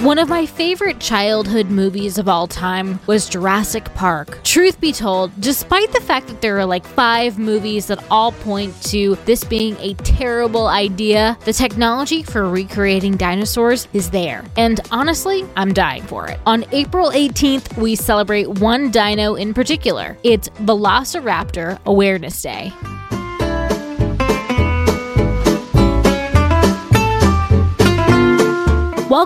One of my favorite childhood movies of all time was Jurassic Park. Truth be told, despite the fact that there are like five movies that all point to this being a terrible idea, the technology for recreating dinosaurs is there. And honestly, I'm dying for it. On April 18th, we celebrate one dino in particular. It's Velociraptor Awareness Day.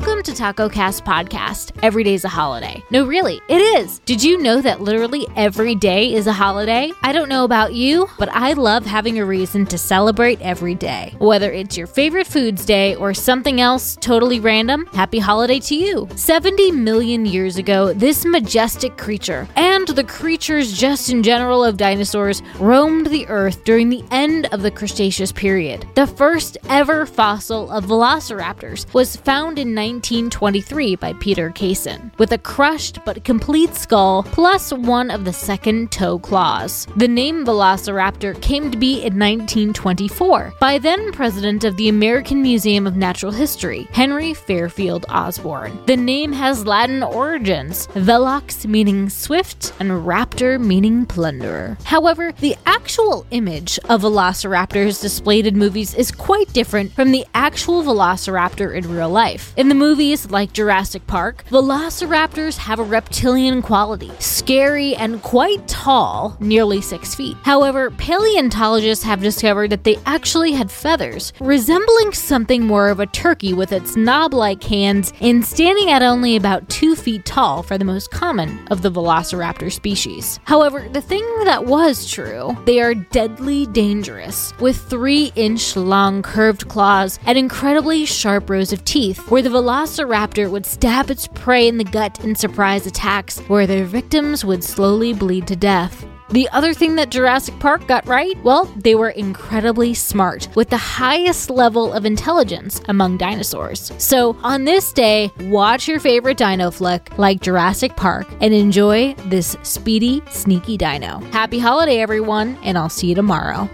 Welcome to Taco Cast Podcast. Every day's a holiday. No, really, it is. Did you know that literally every day is a holiday? I don't know about you, but I love having a reason to celebrate every day. Whether it's your favorite foods day or something else totally random, happy holiday to you. 70 million years ago, this majestic creature and the creatures just in general of dinosaurs roamed the earth during the end of the Cretaceous period. The first ever fossil of velociraptors was found in 1923 by Peter Kaisen, with a crushed but complete skull plus one of the second toe claws. The name Velociraptor came to be in 1924 by then president of the American Museum of Natural History, Henry Fairfield Osborn. The name has Latin origins, velox meaning swift and raptor meaning plunderer. However, the actual image of velociraptors displayed in movies is quite different from the actual velociraptor in real life. In the movies like Jurassic Park, velociraptors have a reptilian quality, scary and quite tall, nearly six feet. However, paleontologists have discovered that they actually had feathers, resembling something more of a turkey with its knob like hands and standing at only about two feet tall for the most common of the velociraptor species. However, the thing that was true, they are deadly dangerous, with three inch long curved claws and incredibly sharp rows of teeth, where the velociraptor would stab its prey in the gut in surprise attacks, where their victims would slowly bleed to death. The other thing that Jurassic Park got right, well, they were incredibly smart, with the highest level of intelligence among dinosaurs. So, on this day, watch your favorite dino flick like Jurassic Park and enjoy this speedy, sneaky dino. Happy holiday, everyone, and I'll see you tomorrow.